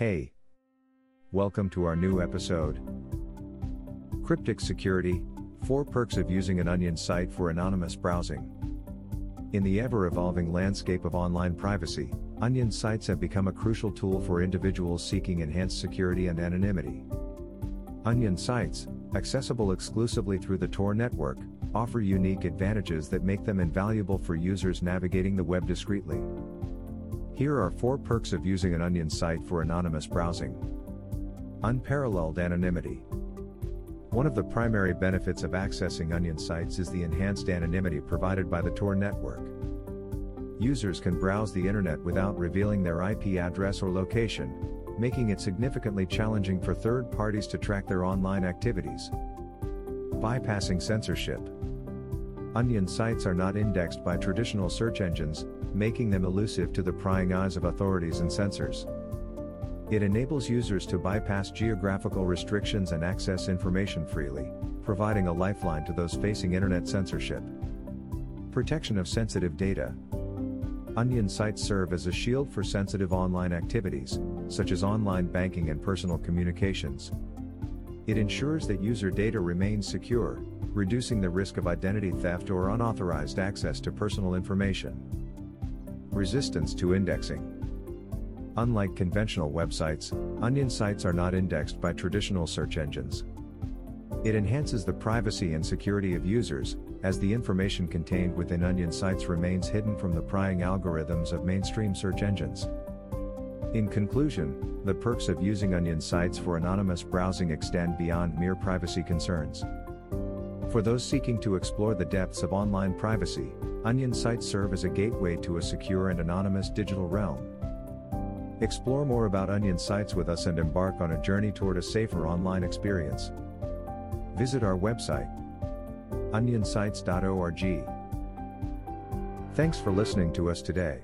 Hey! Welcome to our new episode. Cryptic Security 4 Perks of Using an Onion Site for Anonymous Browsing. In the ever evolving landscape of online privacy, onion sites have become a crucial tool for individuals seeking enhanced security and anonymity. Onion sites, accessible exclusively through the Tor network, offer unique advantages that make them invaluable for users navigating the web discreetly. Here are four perks of using an Onion site for anonymous browsing. Unparalleled anonymity. One of the primary benefits of accessing Onion sites is the enhanced anonymity provided by the Tor network. Users can browse the internet without revealing their IP address or location, making it significantly challenging for third parties to track their online activities. Bypassing censorship. Onion sites are not indexed by traditional search engines, making them elusive to the prying eyes of authorities and censors. It enables users to bypass geographical restrictions and access information freely, providing a lifeline to those facing internet censorship. Protection of sensitive data. Onion sites serve as a shield for sensitive online activities, such as online banking and personal communications. It ensures that user data remains secure, reducing the risk of identity theft or unauthorized access to personal information. Resistance to indexing. Unlike conventional websites, Onion sites are not indexed by traditional search engines. It enhances the privacy and security of users, as the information contained within Onion sites remains hidden from the prying algorithms of mainstream search engines. In conclusion, the perks of using Onion sites for anonymous browsing extend beyond mere privacy concerns. For those seeking to explore the depths of online privacy, Onion sites serve as a gateway to a secure and anonymous digital realm. Explore more about Onion sites with us and embark on a journey toward a safer online experience. Visit our website onionsites.org. Thanks for listening to us today.